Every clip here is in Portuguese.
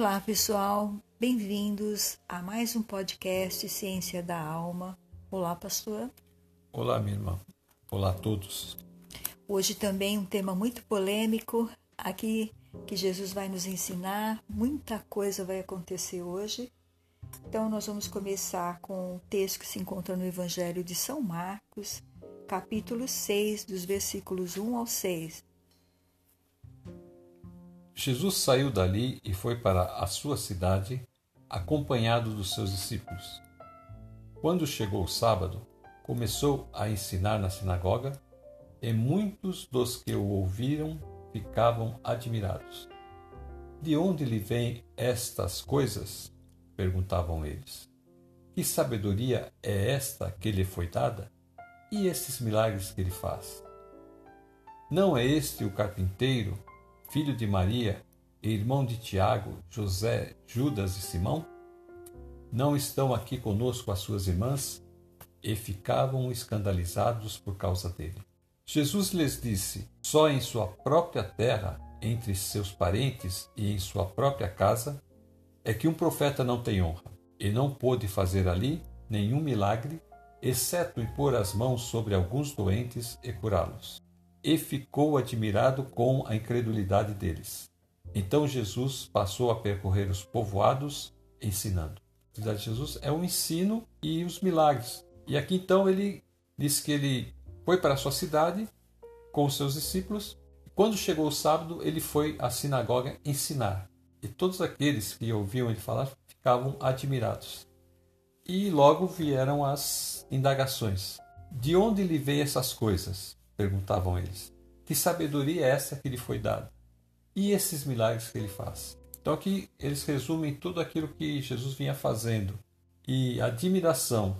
Olá, pessoal. Bem-vindos a mais um podcast Ciência da Alma. Olá, pastor. Olá, minha irmã. Olá a todos. Hoje também um tema muito polêmico aqui que Jesus vai nos ensinar. Muita coisa vai acontecer hoje. Então, nós vamos começar com o texto que se encontra no Evangelho de São Marcos, capítulo 6, dos versículos 1 ao 6. Jesus saiu dali e foi para a sua cidade, acompanhado dos seus discípulos. Quando chegou o sábado, começou a ensinar na sinagoga, e muitos dos que o ouviram ficavam admirados. De onde lhe vêm estas coisas? perguntavam eles. Que sabedoria é esta que lhe foi dada? E esses milagres que ele faz? Não é este o carpinteiro, filho de Maria, e irmão de Tiago, José, Judas e Simão? Não estão aqui conosco as suas irmãs? E ficavam escandalizados por causa dele. Jesus lhes disse: Só em sua própria terra, entre seus parentes e em sua própria casa, é que um profeta não tem honra, e não pôde fazer ali nenhum milagre, exceto impor as mãos sobre alguns doentes e curá-los. E ficou admirado com a incredulidade deles. Então Jesus passou a percorrer os povoados ensinando. A de Jesus é o ensino e os milagres. E aqui então ele diz que ele foi para a sua cidade com os seus discípulos. Quando chegou o sábado, ele foi à sinagoga ensinar. E todos aqueles que ouviam ele falar ficavam admirados. E logo vieram as indagações. De onde lhe veio essas coisas? Perguntavam eles. Que sabedoria é essa que lhe foi dada? E esses milagres que ele faz? Então aqui eles resumem tudo aquilo que Jesus vinha fazendo. E a admiração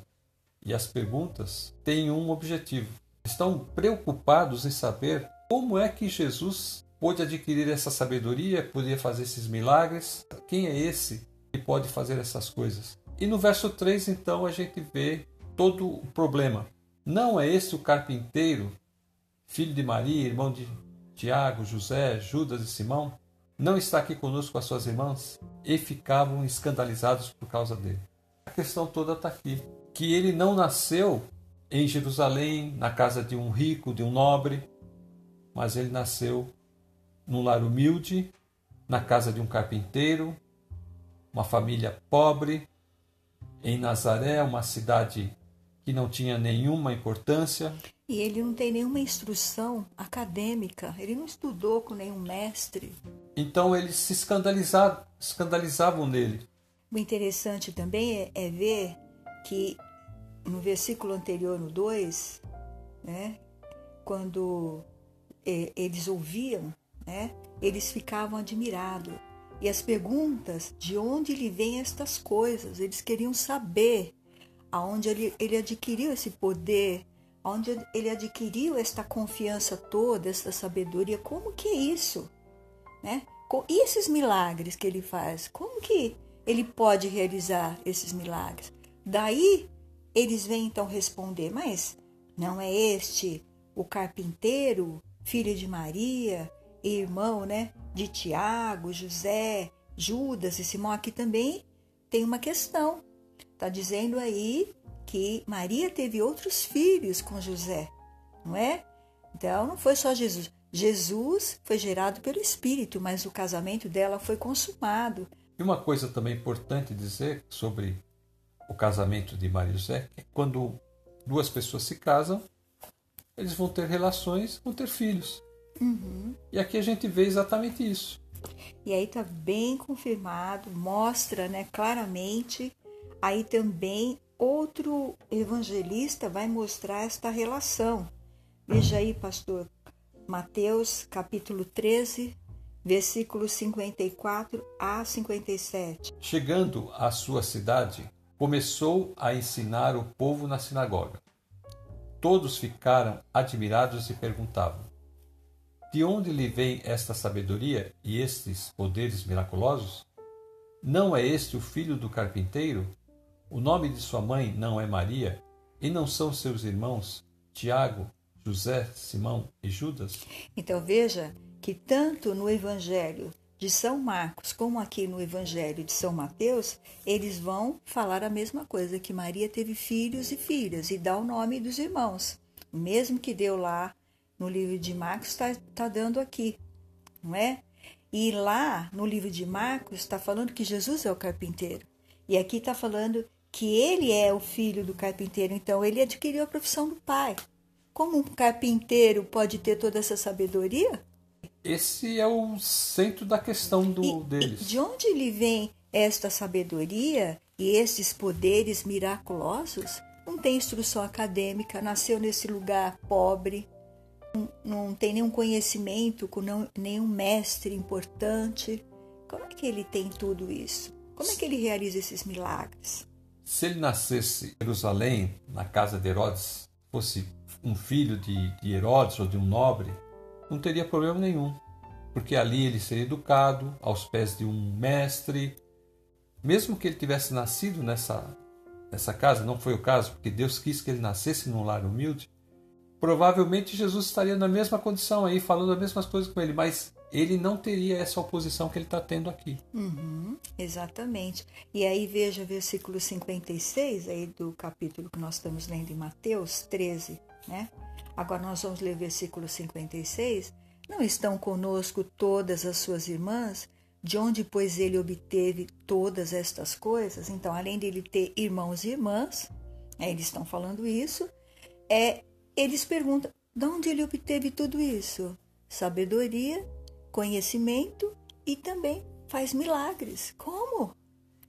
e as perguntas têm um objetivo. Estão preocupados em saber como é que Jesus pôde adquirir essa sabedoria, podia fazer esses milagres. Quem é esse que pode fazer essas coisas? E no verso 3, então, a gente vê todo o problema. Não é esse o carpinteiro, filho de Maria, irmão de Tiago, José, Judas e Simão? Não está aqui conosco com as suas irmãs? E ficavam escandalizados por causa dele. A questão toda está aqui. Que ele não nasceu em Jerusalém, na casa de um rico, de um nobre, mas ele nasceu num lar humilde, na casa de um carpinteiro, uma família pobre, em Nazaré, uma cidade que não tinha nenhuma importância. E ele não tem nenhuma instrução acadêmica, ele não estudou com nenhum mestre. Então eles se escandalizavam, escandalizavam nele. O interessante também é, é ver que no versículo anterior, no 2, né, quando é, eles ouviam né? Eles ficavam admirados. E as perguntas de onde lhe vêm estas coisas, eles queriam saber aonde ele, ele adquiriu esse poder, aonde ele adquiriu esta confiança toda, esta sabedoria, como que é isso? Né? E esses milagres que ele faz, como que ele pode realizar esses milagres? Daí eles vêm então responder, mas não é este o carpinteiro, filho de Maria, irmão, né, de Tiago, José, Judas e Simão, aqui também tem uma questão. Está dizendo aí que Maria teve outros filhos com José, não é? Então não foi só Jesus. Jesus foi gerado pelo Espírito, mas o casamento dela foi consumado. E uma coisa também importante dizer sobre o casamento de Maria e José é que quando duas pessoas se casam, eles vão ter relações, vão ter filhos. Uhum. E aqui a gente vê exatamente isso. E aí está bem confirmado, mostra né, claramente. Aí também outro evangelista vai mostrar esta relação. Veja aí, pastor, Mateus capítulo 13, versículos 54 a 57. Chegando à sua cidade, começou a ensinar o povo na sinagoga. Todos ficaram admirados e perguntavam: de onde lhe vem esta sabedoria e estes poderes miraculosos? Não é este o filho do carpinteiro? O nome de sua mãe não é Maria? E não são seus irmãos Tiago, José, Simão e Judas? Então veja que tanto no Evangelho de São Marcos, como aqui no Evangelho de São Mateus, eles vão falar a mesma coisa, que Maria teve filhos e filhas, e dá o nome dos irmãos. O mesmo que deu lá no livro de Marcos, está tá dando aqui, não é? E lá no livro de Marcos está falando que Jesus é o carpinteiro. E aqui está falando que ele é o filho do carpinteiro, então ele adquiriu a profissão do pai. Como um carpinteiro pode ter toda essa sabedoria? Esse é o centro da questão do, e, deles. E de onde lhe vem esta sabedoria e esses poderes miraculosos? Não tem instrução acadêmica, nasceu nesse lugar pobre, não, não tem nenhum conhecimento com não, nenhum mestre importante. Como é que ele tem tudo isso? Como é que ele realiza esses milagres? Se ele nascesse em Jerusalém, na casa de Herodes, fosse um filho de, de Herodes ou de um nobre, não teria problema nenhum, porque ali ele seria educado aos pés de um mestre. Mesmo que ele tivesse nascido nessa, nessa casa, não foi o caso, porque Deus quis que ele nascesse num lar humilde, provavelmente Jesus estaria na mesma condição aí, falando as mesmas coisas com ele, mas ele não teria essa oposição que ele está tendo aqui. Uhum, exatamente. E aí veja versículo 56 aí do capítulo que nós estamos lendo em Mateus 13, né? Agora nós vamos ler versículo 56. Não estão conosco todas as suas irmãs? De onde, pois, ele obteve todas estas coisas? Então, além de ele ter irmãos e irmãs, é, eles estão falando isso, é, eles perguntam: de onde ele obteve tudo isso? Sabedoria conhecimento e também faz milagres. Como?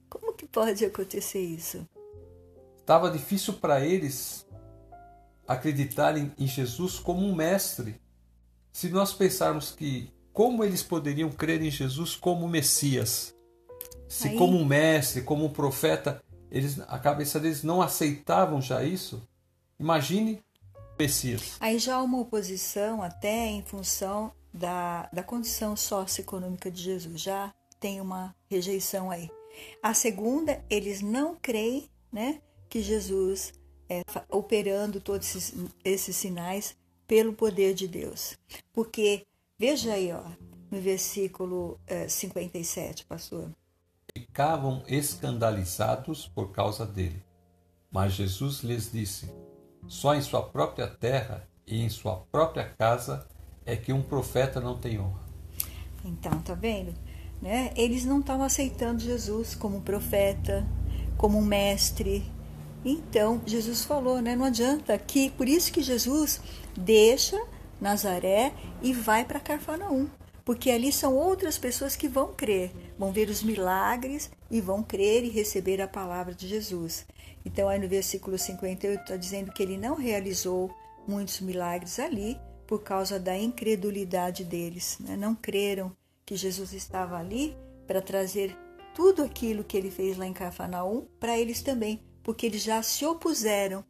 Como que pode acontecer isso? Estava difícil para eles acreditarem em Jesus como um mestre. Se nós pensarmos que como eles poderiam crer em Jesus como Messias, se Aí... como um mestre, como um profeta, eles a cabeça deles não aceitavam já isso. Imagine Messias. Aí já há uma oposição até em função da, da condição socioeconômica de Jesus. Já tem uma rejeição aí. A segunda, eles não creem né, que Jesus é operando todos esses, esses sinais pelo poder de Deus. Porque, veja aí, ó, no versículo é, 57, pastor. Ficavam escandalizados por causa dele. Mas Jesus lhes disse: Só em sua própria terra e em sua própria casa é que um profeta não tem honra. Então, tá vendo? Né? Eles não estavam aceitando Jesus como profeta, como mestre. Então, Jesus falou, né? Não adianta que por isso que Jesus deixa Nazaré e vai para Carfanaum, porque ali são outras pessoas que vão crer, vão ver os milagres e vão crer e receber a palavra de Jesus. Então, aí no versículo 58 está dizendo que ele não realizou muitos milagres ali, por causa da incredulidade deles. Né? Não creram que Jesus estava ali para trazer tudo aquilo que ele fez lá em Cafarnaum para eles também, porque eles já se opuseram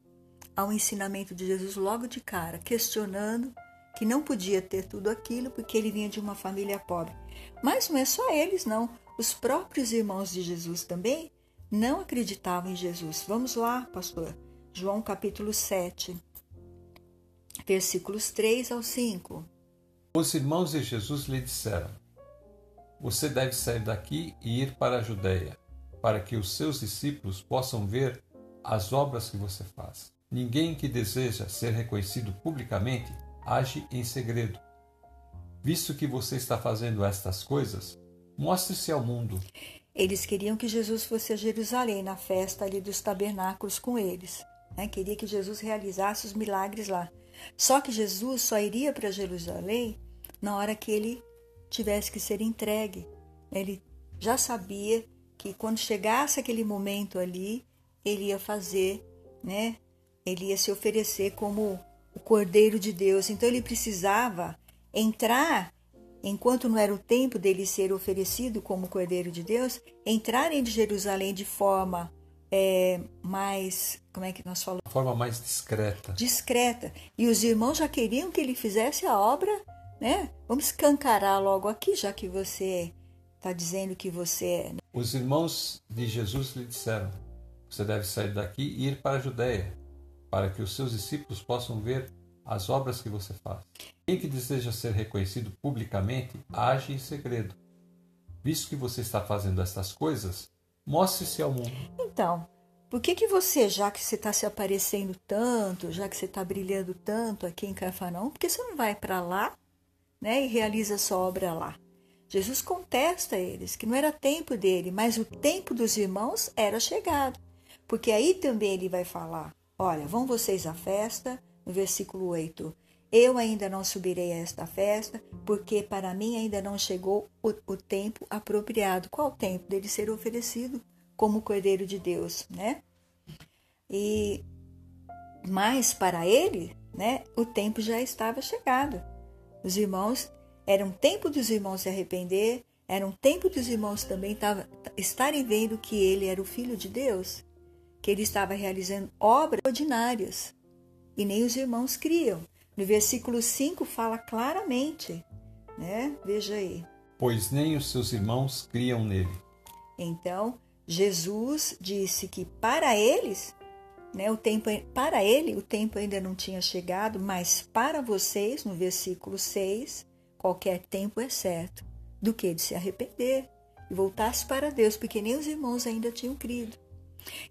ao ensinamento de Jesus logo de cara, questionando que não podia ter tudo aquilo porque ele vinha de uma família pobre. Mas não é só eles, não. Os próprios irmãos de Jesus também não acreditavam em Jesus. Vamos lá, pastor. João capítulo 7 versículos 3 ao 5. Os irmãos de Jesus lhe disseram: Você deve sair daqui e ir para a Judéia, para que os seus discípulos possam ver as obras que você faz. Ninguém que deseja ser reconhecido publicamente age em segredo. Visto que você está fazendo estas coisas, mostre-se ao mundo. Eles queriam que Jesus fosse a Jerusalém na festa ali dos tabernáculos com eles. Né? Queria que Jesus realizasse os milagres lá. Só que Jesus só iria para Jerusalém na hora que ele tivesse que ser entregue. Ele já sabia que quando chegasse aquele momento ali, ele ia fazer, né? Ele ia se oferecer como o Cordeiro de Deus. Então ele precisava entrar, enquanto não era o tempo dele ser oferecido como Cordeiro de Deus, entrar em Jerusalém de forma é, mais, como é que nós falamos? De forma mais discreta. Discreta. E os irmãos já queriam que ele fizesse a obra, né? Vamos escancarar logo aqui, já que você está dizendo que você é. Né? Os irmãos de Jesus lhe disseram: Você deve sair daqui e ir para a Judéia, para que os seus discípulos possam ver as obras que você faz. Quem que deseja ser reconhecido publicamente age em segredo. Visto que você está fazendo estas coisas, mostre-se ao mundo. Então, por que, que você, já que você está se aparecendo tanto, já que você está brilhando tanto aqui em Cafarnaum, por que você não vai para lá né, e realiza sua obra lá? Jesus contesta a eles que não era tempo dele, mas o tempo dos irmãos era chegado. Porque aí também ele vai falar: olha, vão vocês à festa, no versículo 8. Eu ainda não subirei a esta festa, porque para mim ainda não chegou o, o tempo apropriado. Qual o tempo dele ser oferecido como Cordeiro de Deus, né? E mas para ele, né, o tempo já estava chegado. Os irmãos era um tempo dos irmãos se arrepender, era um tempo dos irmãos também tava, estarem vendo que ele era o filho de Deus, que ele estava realizando obras ordinárias. E nem os irmãos criam. No versículo 5 fala claramente, né? Veja aí. Pois nem os seus irmãos criam nele. Então, Jesus disse que para eles, né, o tempo para ele o tempo ainda não tinha chegado, mas para vocês, no versículo 6, qualquer tempo é certo, do que de se arrepender e voltar-se para Deus, porque nem os irmãos ainda tinham crido.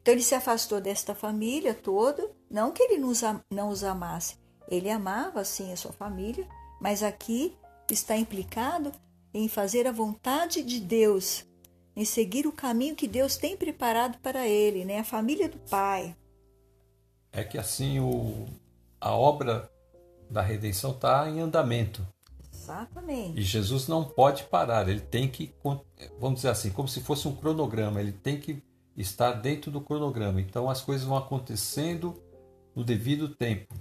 Então ele se afastou desta família toda, não que ele não os amasse, ele amava sim a sua família, mas aqui está implicado em fazer a vontade de Deus, em seguir o caminho que Deus tem preparado para ele, né? A família do Pai. É que assim o, a obra da redenção está em andamento. Exatamente. E Jesus não pode parar, ele tem que, vamos dizer assim, como se fosse um cronograma, ele tem que estar dentro do cronograma. Então as coisas vão acontecendo no devido tempo.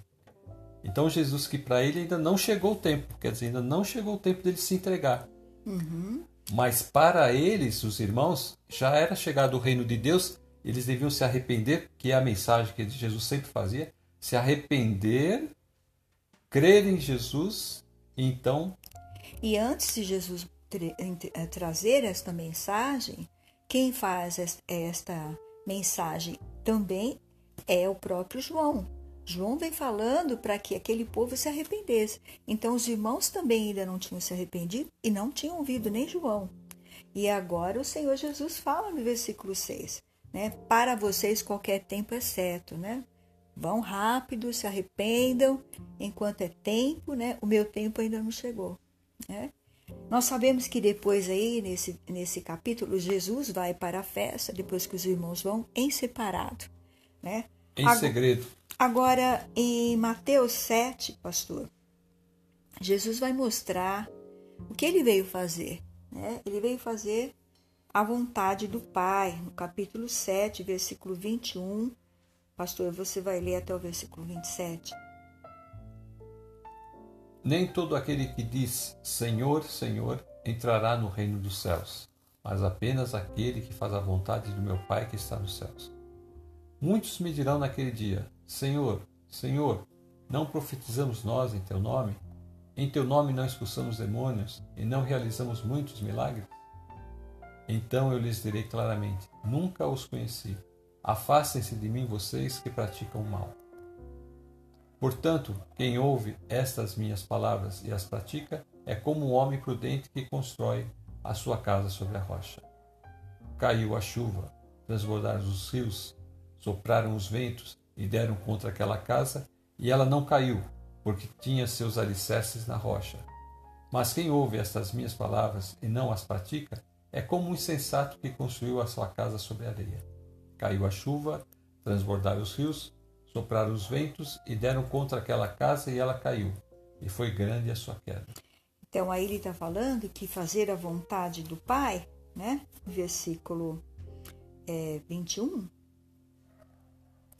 Então Jesus que para ele ainda não chegou o tempo, quer dizer, ainda não chegou o tempo dele se entregar. Uhum. Mas para eles, os irmãos, já era chegado o reino de Deus, eles deviam se arrepender, que é a mensagem que Jesus sempre fazia, se arrepender, crer em Jesus, então. E antes de Jesus eh, trazer esta mensagem, quem faz esta mensagem também é o próprio João. João vem falando para que aquele povo se arrependesse. Então os irmãos também ainda não tinham se arrependido e não tinham ouvido nem João. E agora o Senhor Jesus fala no versículo 6, né? Para vocês qualquer tempo é certo, né? Vão rápido, se arrependam enquanto é tempo, né? O meu tempo ainda não chegou, né? Nós sabemos que depois aí, nesse, nesse capítulo, Jesus vai para a festa, depois que os irmãos vão em separado, né? Em agora, segredo. Agora, em Mateus 7, pastor, Jesus vai mostrar o que ele veio fazer, né? Ele veio fazer a vontade do Pai, no capítulo 7, versículo 21. Pastor, você vai ler até o versículo 27. Nem todo aquele que diz Senhor, Senhor entrará no reino dos céus, mas apenas aquele que faz a vontade do meu Pai que está nos céus. Muitos me dirão naquele dia: Senhor, Senhor, não profetizamos nós em teu nome? Em teu nome não expulsamos demônios e não realizamos muitos milagres? Então eu lhes direi claramente: Nunca os conheci. Afastem-se de mim, vocês que praticam o mal. Portanto, quem ouve estas minhas palavras e as pratica é como um homem prudente que constrói a sua casa sobre a rocha. Caiu a chuva, transbordaram os rios, sopraram os ventos e deram contra aquela casa, e ela não caiu, porque tinha seus alicerces na rocha. Mas quem ouve estas minhas palavras e não as pratica é como um insensato que construiu a sua casa sobre areia. Caiu a chuva, transbordaram os rios, sopraram os ventos e deram contra aquela casa e ela caiu, e foi grande a sua queda. Então aí ele está falando que fazer a vontade do Pai, né? Versículo é, 21,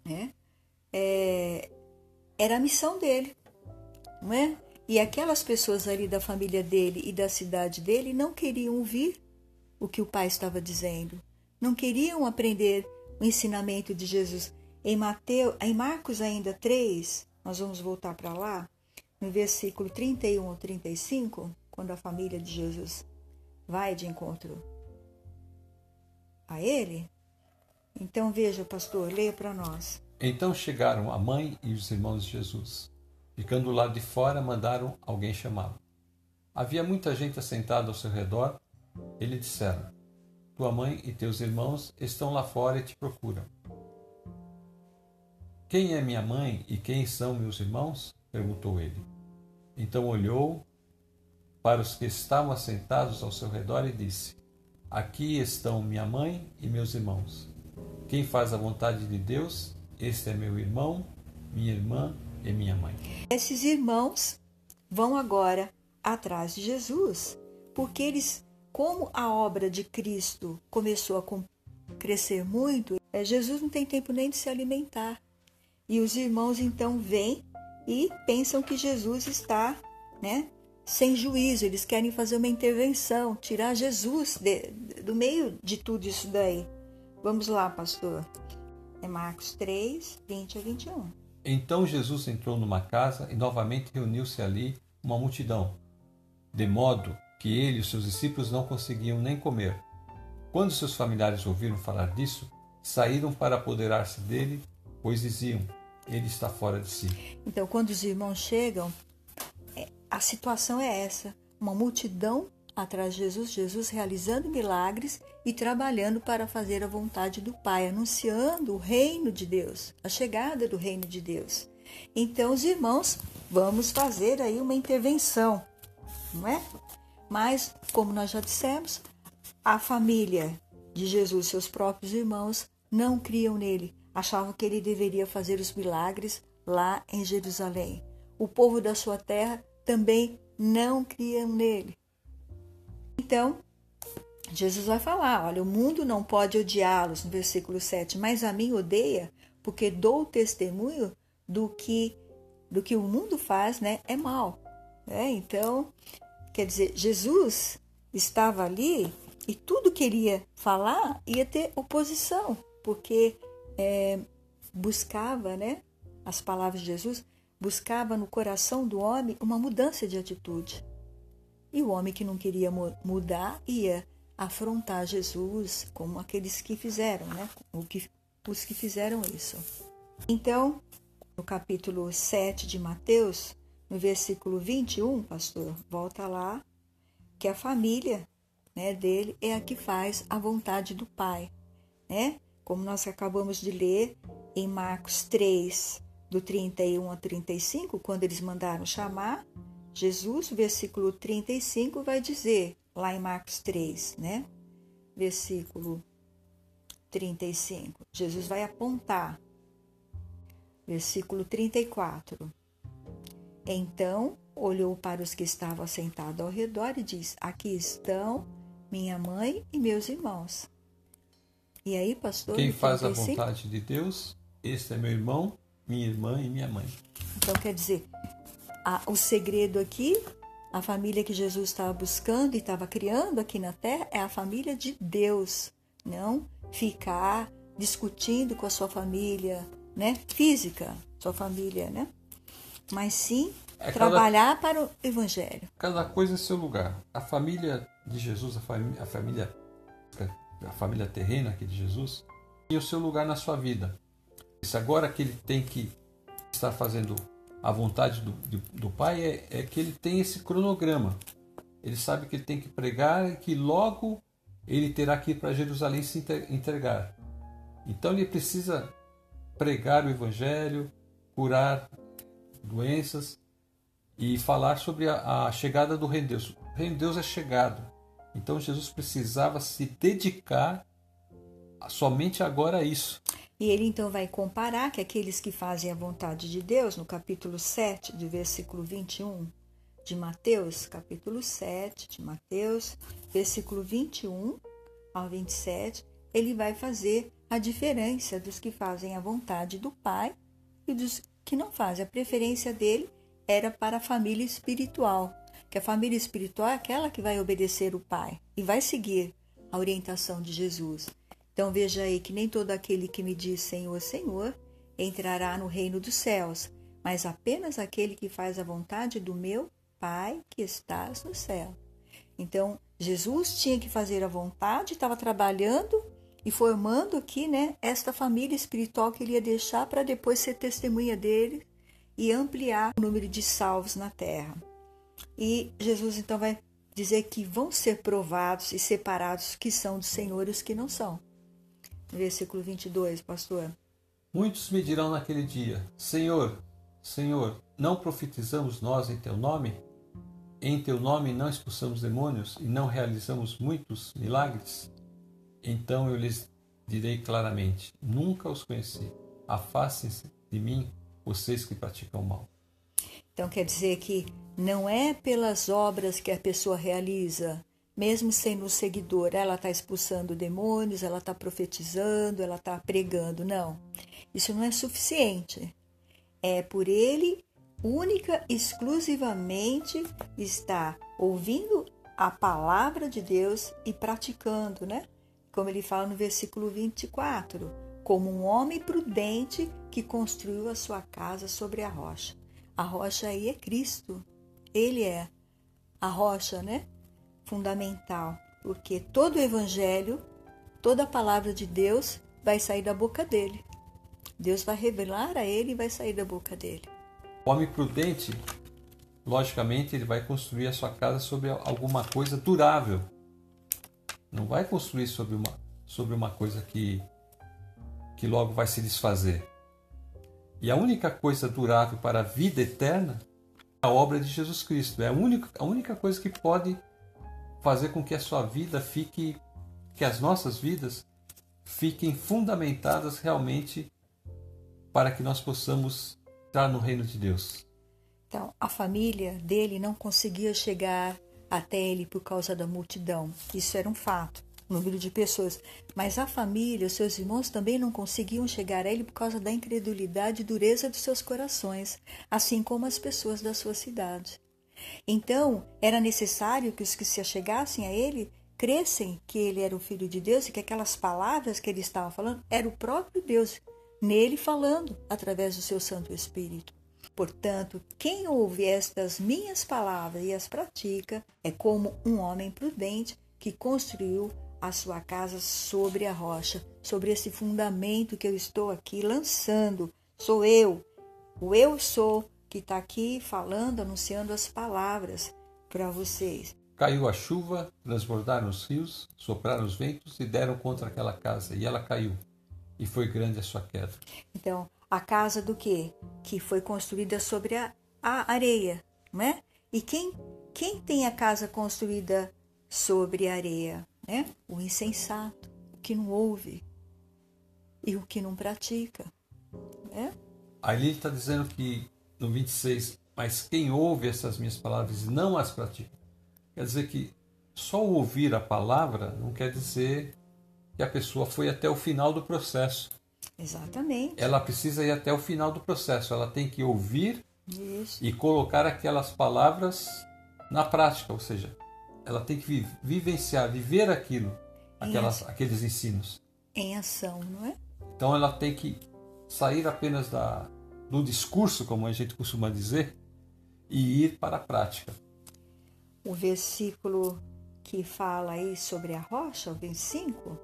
né? É, era a missão dele, não é? E aquelas pessoas ali da família dele e da cidade dele não queriam ouvir o que o pai estava dizendo, não queriam aprender o ensinamento de Jesus. Em Mateus, em Marcos ainda 3, nós vamos voltar para lá, no versículo 31 ou 35, quando a família de Jesus vai de encontro a ele. Então veja, pastor, leia para nós. Então chegaram a mãe e os irmãos de Jesus. Ficando do lado de fora, mandaram alguém chamá-lo. Havia muita gente assentada ao seu redor Ele disseram: Tua mãe e teus irmãos estão lá fora e te procuram. Quem é minha mãe e quem são meus irmãos? perguntou ele. Então olhou para os que estavam assentados ao seu redor e disse: Aqui estão minha mãe e meus irmãos. Quem faz a vontade de Deus, este é meu irmão, minha irmã e minha mãe. Esses irmãos vão agora atrás de Jesus, porque eles, como a obra de Cristo começou a crescer muito, é, Jesus não tem tempo nem de se alimentar. E os irmãos então vêm e pensam que Jesus está, né, sem juízo, eles querem fazer uma intervenção, tirar Jesus de, do meio de tudo isso daí. Vamos lá, pastor. É Marcos 3, 20 a 21. Então Jesus entrou numa casa e novamente reuniu-se ali uma multidão, de modo que ele e os seus discípulos não conseguiam nem comer. Quando seus familiares ouviram falar disso, saíram para apoderar-se dele, pois diziam: Ele está fora de si. Então, quando os irmãos chegam, é, a situação é essa: uma multidão atrás de Jesus, Jesus realizando milagres e trabalhando para fazer a vontade do Pai, anunciando o reino de Deus, a chegada do reino de Deus. Então, os irmãos, vamos fazer aí uma intervenção, não é? Mas, como nós já dissemos, a família de Jesus, seus próprios irmãos, não criam nele, achavam que ele deveria fazer os milagres lá em Jerusalém. O povo da sua terra também não criam nele. Então, Jesus vai falar: olha, o mundo não pode odiá-los, no versículo 7, mas a mim odeia, porque dou testemunho do que do que o mundo faz, né? É mal. Né? Então, quer dizer, Jesus estava ali e tudo que ele ia falar ia ter oposição, porque é, buscava, né? As palavras de Jesus buscava no coração do homem uma mudança de atitude. E o homem que não queria mudar ia afrontar Jesus, como aqueles que fizeram, né? O que, os que fizeram isso. Então, no capítulo 7 de Mateus, no versículo 21, pastor, volta lá, que a família né, dele é a que faz a vontade do Pai. Né? Como nós acabamos de ler em Marcos 3, do 31 a 35, quando eles mandaram chamar, Jesus, versículo 35, vai dizer, lá em Marcos 3, né? Versículo 35. Jesus vai apontar. Versículo 34. Então olhou para os que estavam sentados ao redor e diz: Aqui estão minha mãe e meus irmãos. E aí, pastor? Quem faz a vontade de Deus, este é meu irmão, minha irmã e minha mãe. Então quer dizer, a, o segredo aqui, a família que Jesus estava buscando e estava criando aqui na terra é a família de Deus, não ficar discutindo com a sua família, né, física, sua família, né? Mas sim é trabalhar para o evangelho. Cada coisa em seu lugar. A família de Jesus, a família, a família, a família terrena aqui de Jesus, tem o seu lugar na sua vida. Se agora que ele tem que estar fazendo a vontade do, do, Pai é, é, que ele tem esse cronograma. Ele sabe que ele tem que pregar e que logo ele terá que ir para Jerusalém se entregar. Então ele precisa pregar o Evangelho, curar doenças e falar sobre a, a chegada do de Deus. O de Deus é chegado. Então Jesus precisava se dedicar somente agora isso. E ele então vai comparar que aqueles que fazem a vontade de Deus, no capítulo 7, de versículo 21 de Mateus, capítulo 7 de Mateus, versículo 21 ao 27, ele vai fazer a diferença dos que fazem a vontade do Pai e dos que não fazem. A preferência dele era para a família espiritual, que a família espiritual é aquela que vai obedecer o Pai e vai seguir a orientação de Jesus. Então veja aí que nem todo aquele que me diz Senhor, Senhor entrará no reino dos céus, mas apenas aquele que faz a vontade do meu Pai que estás no céu. Então Jesus tinha que fazer a vontade, estava trabalhando e formando aqui, né, esta família espiritual que ele ia deixar para depois ser testemunha dele e ampliar o número de salvos na terra. E Jesus então vai dizer que vão ser provados e separados que são do Senhor e os que não são. Versículo 22, pastor. Muitos me dirão naquele dia: Senhor, Senhor, não profetizamos nós em teu nome? Em teu nome não expulsamos demônios e não realizamos muitos milagres? Então eu lhes direi claramente: Nunca os conheci. Afastem-se de mim, vocês que praticam mal. Então quer dizer que não é pelas obras que a pessoa realiza, mesmo sendo seguidor, ela está expulsando demônios, ela está profetizando, ela está pregando. Não, isso não é suficiente. É por ele única, exclusivamente, estar ouvindo a palavra de Deus e praticando, né? Como ele fala no versículo 24: como um homem prudente que construiu a sua casa sobre a rocha. A rocha aí é Cristo. Ele é a rocha, né? Fundamental, porque todo o evangelho, toda a palavra de Deus vai sair da boca dele. Deus vai revelar a ele e vai sair da boca dele. O homem prudente, logicamente, ele vai construir a sua casa sobre alguma coisa durável. Não vai construir sobre uma, sobre uma coisa que, que logo vai se desfazer. E a única coisa durável para a vida eterna é a obra de Jesus Cristo. É a única, a única coisa que pode fazer com que a sua vida fique, que as nossas vidas fiquem fundamentadas realmente para que nós possamos estar no reino de Deus. Então, a família dele não conseguia chegar até ele por causa da multidão. Isso era um fato número de pessoas. Mas a família, os seus irmãos também não conseguiam chegar a ele por causa da incredulidade e dureza dos seus corações, assim como as pessoas da sua cidade. Então, era necessário que os que se achegassem a ele crescem que ele era o filho de Deus e que aquelas palavras que ele estava falando era o próprio Deus nele falando através do seu Santo Espírito. Portanto, quem ouve estas minhas palavras e as pratica é como um homem prudente que construiu a sua casa sobre a rocha, sobre esse fundamento que eu estou aqui lançando. Sou eu, o eu sou que está aqui falando, anunciando as palavras para vocês. Caiu a chuva, transbordaram os rios, sopraram os ventos e deram contra aquela casa, e ela caiu, e foi grande a sua queda. Então, a casa do quê? Que foi construída sobre a, a areia, não é? E quem, quem tem a casa construída sobre a areia? né? o insensato, o que não ouve e o que não pratica. Né? Aí ele está dizendo que no 26, mas quem ouve essas minhas palavras e não as pratica. Quer dizer que só ouvir a palavra não quer dizer que a pessoa foi até o final do processo. Exatamente. Ela precisa ir até o final do processo. Ela tem que ouvir Isso. e colocar aquelas palavras na prática, ou seja, ela tem que vivenciar, viver aquilo, aquelas, aqueles ensinos. Em ação, não é? Então ela tem que sair apenas da, do discurso, como a gente costuma dizer, e ir para a prática. O versículo que fala aí sobre a rocha, o 25,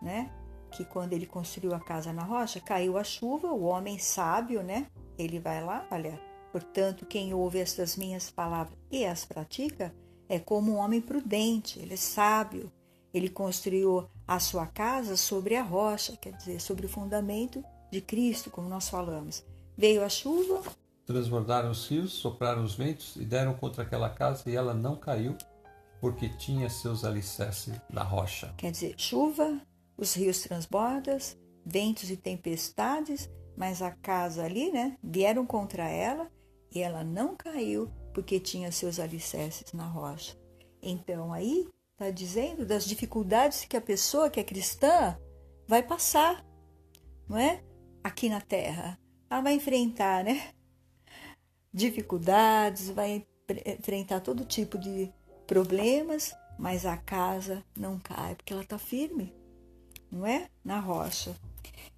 né? Que quando ele construiu a casa na rocha, caiu a chuva, o homem sábio, né? Ele vai lá, olha, portanto, quem ouve estas minhas palavras e as pratica, é como um homem prudente, ele é sábio. Ele construiu a sua casa sobre a rocha, quer dizer, sobre o fundamento de Cristo, como nós falamos. Veio a chuva, transbordaram os rios, sopraram os ventos e deram contra aquela casa e ela não caiu, porque tinha seus alicerces na rocha. Quer dizer, chuva, os rios transbordam, ventos e tempestades, mas a casa ali, né, vieram contra ela e ela não caiu porque tinha seus alicerces na rocha. Então aí está dizendo das dificuldades que a pessoa que é cristã vai passar, não é? Aqui na terra. Ela vai enfrentar, né? Dificuldades, vai enfrentar todo tipo de problemas, mas a casa não cai, porque ela está firme, não é? Na rocha.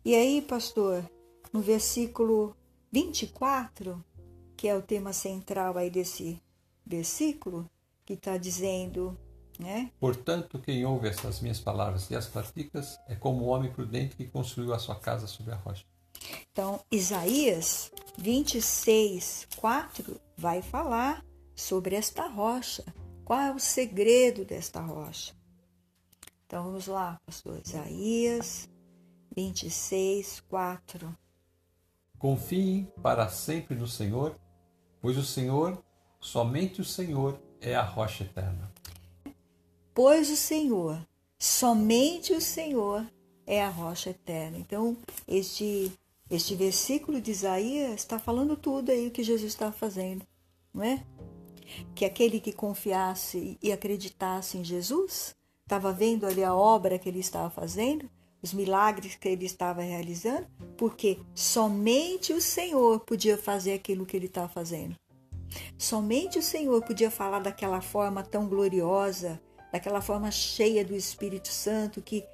E aí, pastor, no versículo 24, que é o tema central aí desse versículo, que está dizendo, né? Portanto, quem ouve essas minhas palavras e as pratica é como o homem prudente que construiu a sua casa sobre a rocha. Então, Isaías 26, 4 vai falar sobre esta rocha, Qual é o segredo desta rocha? Então vamos lá, pastor Isaías 26, 4. Confiem para sempre no Senhor, pois o Senhor, somente o Senhor, é a rocha eterna. Pois o Senhor, somente o Senhor, é a rocha eterna. Então, este, este versículo de Isaías está falando tudo aí o que Jesus está fazendo, não é? Que aquele que confiasse e acreditasse em Jesus, estava vendo ali a obra que ele estava fazendo, os milagres que ele estava realizando, porque somente o Senhor podia fazer aquilo que ele estava fazendo. Somente o Senhor podia falar daquela forma tão gloriosa, daquela forma cheia do Espírito Santo, que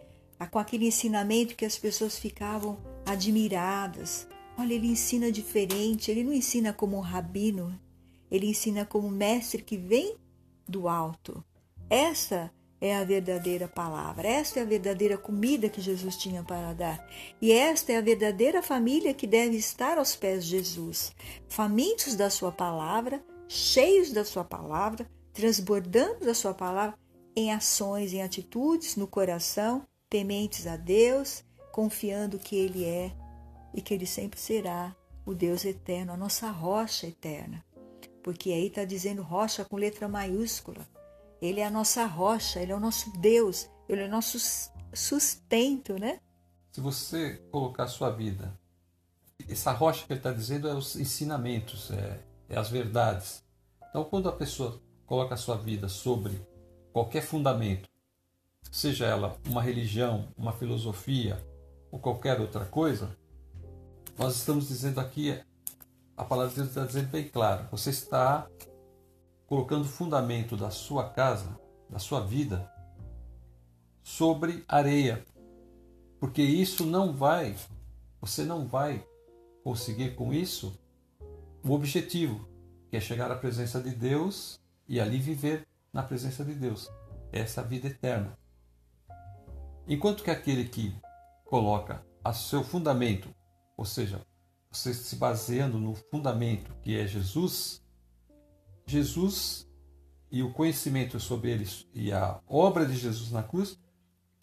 com aquele ensinamento que as pessoas ficavam admiradas. Olha, ele ensina diferente, ele não ensina como um rabino, ele ensina como um mestre que vem do alto. Essa é a verdadeira palavra, esta é a verdadeira comida que Jesus tinha para dar. E esta é a verdadeira família que deve estar aos pés de Jesus, famintos da sua palavra, cheios da sua palavra, transbordando da sua palavra em ações, em atitudes, no coração, tementes a Deus, confiando que Ele é e que Ele sempre será o Deus eterno, a nossa rocha eterna. Porque aí está dizendo rocha com letra maiúscula ele é a nossa rocha, ele é o nosso Deus, ele é o nosso sustento, né? Se você colocar a sua vida, essa rocha que ele está dizendo é os ensinamentos, é, é as verdades. Então, quando a pessoa coloca a sua vida sobre qualquer fundamento, seja ela uma religião, uma filosofia ou qualquer outra coisa, nós estamos dizendo aqui, a palavra de Deus está dizendo bem claro, você está colocando o fundamento da sua casa, da sua vida, sobre areia. Porque isso não vai, você não vai conseguir com isso o objetivo, que é chegar à presença de Deus e ali viver na presença de Deus. Essa é vida eterna. Enquanto que aquele que coloca a seu fundamento, ou seja, você se baseando no fundamento que é Jesus, Jesus e o conhecimento sobre eles e a obra de Jesus na cruz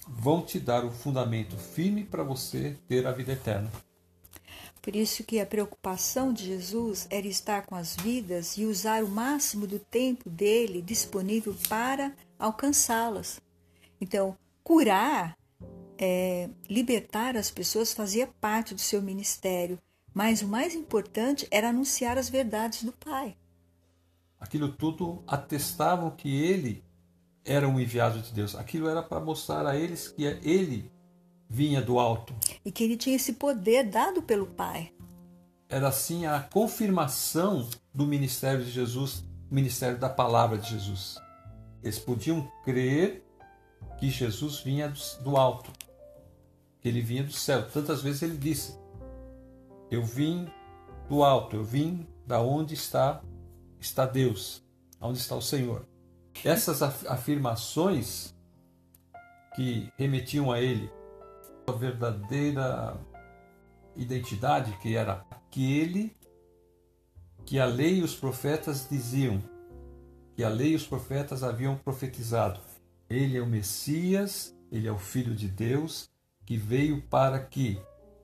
vão te dar o fundamento firme para você ter a vida eterna. Por isso que a preocupação de Jesus era estar com as vidas e usar o máximo do tempo dele disponível para alcançá-las. Então, curar, é, libertar as pessoas fazia parte do seu ministério, mas o mais importante era anunciar as verdades do Pai aquilo tudo atestavam que ele era um enviado de Deus. Aquilo era para mostrar a eles que ele vinha do alto. E que ele tinha esse poder dado pelo Pai. Era assim a confirmação do ministério de Jesus, ministério da palavra de Jesus. Eles podiam crer que Jesus vinha do alto, ele vinha do céu. Tantas vezes ele disse: Eu vim do alto, eu vim da onde está está Deus, onde está o Senhor. Essas afirmações que remetiam a ele a verdadeira identidade, que era aquele que a lei e os profetas diziam, que a lei e os profetas haviam profetizado. Ele é o Messias, ele é o Filho de Deus, que veio para que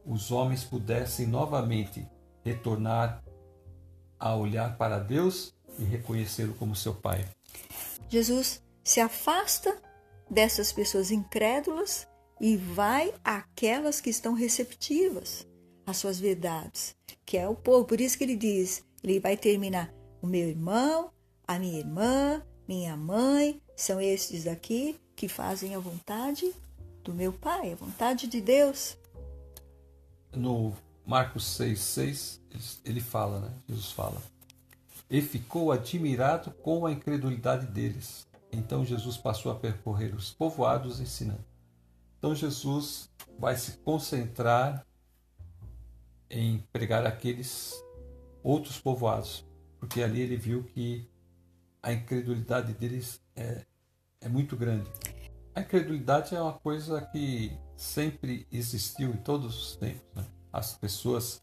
os homens pudessem novamente retornar a olhar para Deus e reconhecê-lo como seu Pai. Jesus se afasta dessas pessoas incrédulas e vai àquelas que estão receptivas às suas verdades, que é o povo. Por isso que ele diz, ele vai terminar: o meu irmão, a minha irmã, minha mãe, são estes aqui que fazem a vontade do meu Pai, a vontade de Deus. No Marcos 6,6, ele fala, né? Jesus fala. E ficou admirado com a incredulidade deles. Então Jesus passou a percorrer os povoados ensinando. Então Jesus vai se concentrar em pregar aqueles outros povoados, porque ali ele viu que a incredulidade deles é, é muito grande. A incredulidade é uma coisa que sempre existiu em todos os tempos. Né? as pessoas.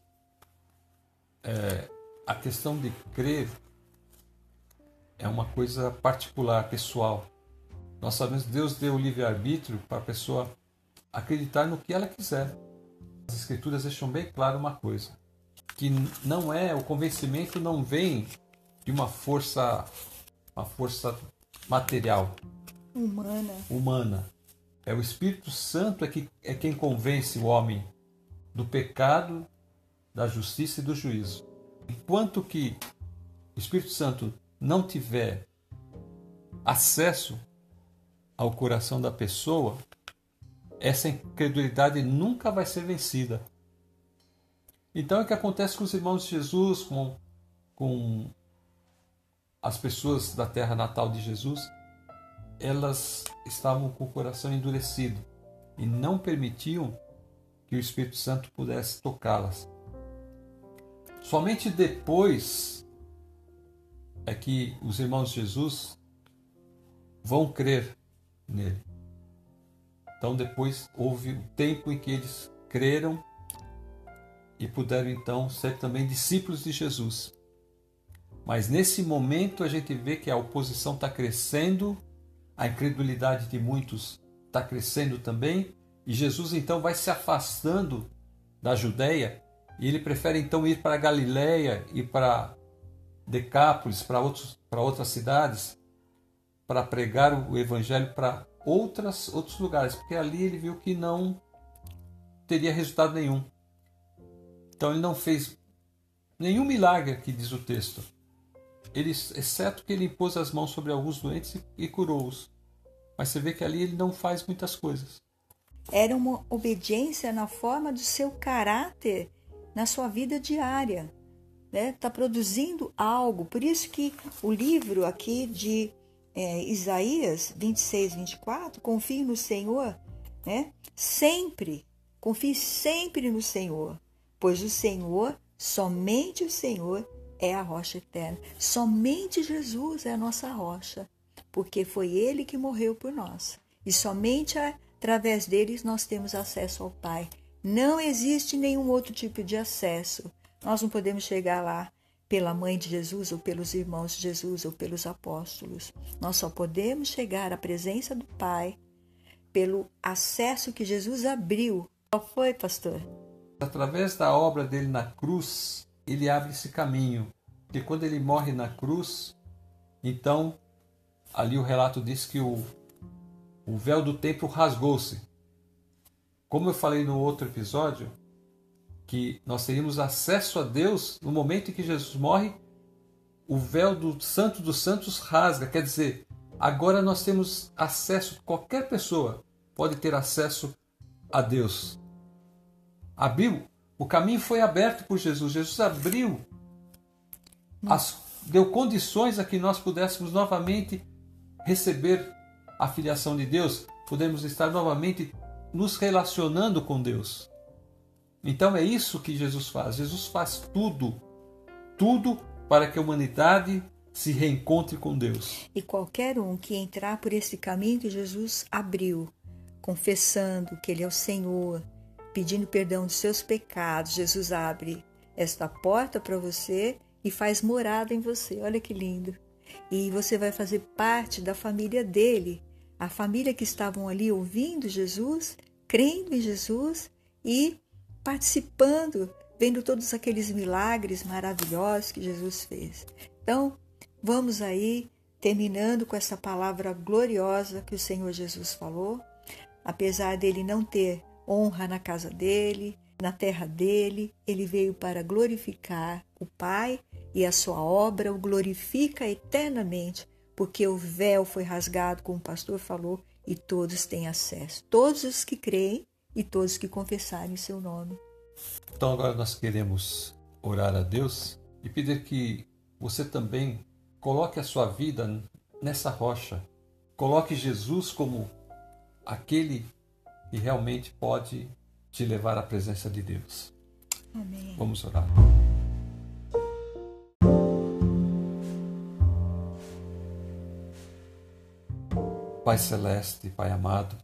É, a questão de crer é uma coisa particular, pessoal. Nós sabemos que Deus deu o livre-arbítrio para a pessoa acreditar no que ela quiser. As Escrituras deixam bem claro uma coisa: que não é, o convencimento não vem de uma força, uma força material, humana. humana. É o Espírito Santo é, que, é quem convence o homem do pecado, da justiça e do juízo. Enquanto que o Espírito Santo não tiver acesso ao coração da pessoa, essa incredulidade nunca vai ser vencida. Então é o que acontece com os irmãos de Jesus, com, com as pessoas da terra natal de Jesus, elas estavam com o coração endurecido e não permitiam que o Espírito Santo pudesse tocá-las. Somente depois é que os irmãos de Jesus vão crer nele. Então depois houve o tempo em que eles creram e puderam então ser também discípulos de Jesus. Mas nesse momento a gente vê que a oposição está crescendo, a incredulidade de muitos está crescendo também, e Jesus então vai se afastando da Judéia e ele prefere então ir para Galiléia e para Decápolis, para, para outras cidades, para pregar o evangelho para outras, outros lugares, porque ali ele viu que não teria resultado nenhum. Então ele não fez nenhum milagre aqui, diz o texto. Ele, exceto que ele impôs as mãos sobre alguns doentes e, e curou-os. Mas você vê que ali ele não faz muitas coisas. Era uma obediência na forma do seu caráter, na sua vida diária. Está né? Tá produzindo algo. Por isso que o livro aqui de é, Isaías 26, 24, confie no Senhor, né? Sempre, confie sempre no Senhor, pois o Senhor, somente o Senhor é a rocha eterna. Somente Jesus é a nossa rocha, porque foi Ele que morreu por nós. E somente através deles nós temos acesso ao Pai. Não existe nenhum outro tipo de acesso. Nós não podemos chegar lá pela mãe de Jesus, ou pelos irmãos de Jesus, ou pelos apóstolos. Nós só podemos chegar à presença do Pai pelo acesso que Jesus abriu. Qual foi, pastor? Através da obra dele na cruz, ele abre esse caminho. Porque quando ele morre na cruz, então, ali o relato diz que o, o véu do templo rasgou-se. Como eu falei no outro episódio, que nós teríamos acesso a Deus no momento em que Jesus morre, o véu do Santo dos Santos rasga. Quer dizer, agora nós temos acesso, qualquer pessoa pode ter acesso a Deus. Abriu, o caminho foi aberto por Jesus. Jesus abriu, as, deu condições a que nós pudéssemos novamente receber a filiação de Deus, podemos estar novamente nos relacionando com Deus. Então é isso que Jesus faz. Jesus faz tudo, tudo para que a humanidade se reencontre com Deus. E qualquer um que entrar por esse caminho que Jesus abriu, confessando que Ele é o Senhor, pedindo perdão dos seus pecados, Jesus abre esta porta para você e faz morada em você. Olha que lindo. E você vai fazer parte da família dele, a família que estavam ali ouvindo Jesus, crendo em Jesus e participando, vendo todos aqueles milagres maravilhosos que Jesus fez. Então, vamos aí terminando com essa palavra gloriosa que o Senhor Jesus falou. Apesar dele não ter honra na casa dele, na terra dele, ele veio para glorificar o Pai e a sua obra o glorifica eternamente, porque o véu foi rasgado, como o pastor falou, e todos têm acesso. Todos os que creem e todos que confessarem seu nome. Então agora nós queremos orar a Deus e pedir que você também coloque a sua vida nessa rocha. Coloque Jesus como aquele que realmente pode te levar à presença de Deus. Amém. Vamos orar. Pai celeste, Pai amado,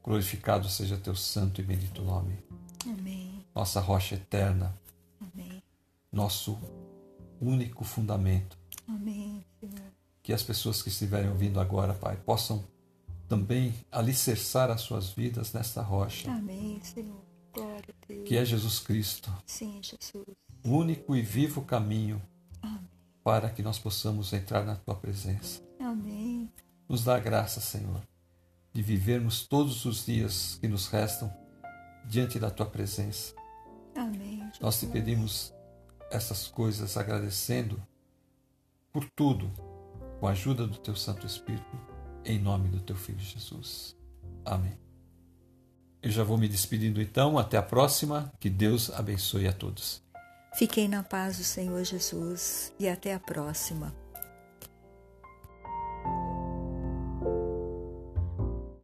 Glorificado seja teu santo e bendito nome. Amém. Nossa rocha eterna. Amém. Nosso único fundamento. Amém, Senhor. que as pessoas que estiverem ouvindo agora, Pai, possam também alicerçar as suas vidas nesta rocha. Amém, Senhor. Glória a Deus. Que é Jesus Cristo. Sim, Jesus. O único e vivo caminho Amém. para que nós possamos entrar na tua presença. Amém. Nos dá graça, Senhor, de vivermos todos os dias que nos restam diante da tua presença. Amém. Jesus. Nós te pedimos essas coisas agradecendo por tudo, com a ajuda do teu Santo Espírito em nome do teu filho Jesus. Amém. Eu já vou me despedindo então, até a próxima. Que Deus abençoe a todos. Fiquem na paz do Senhor Jesus e até a próxima.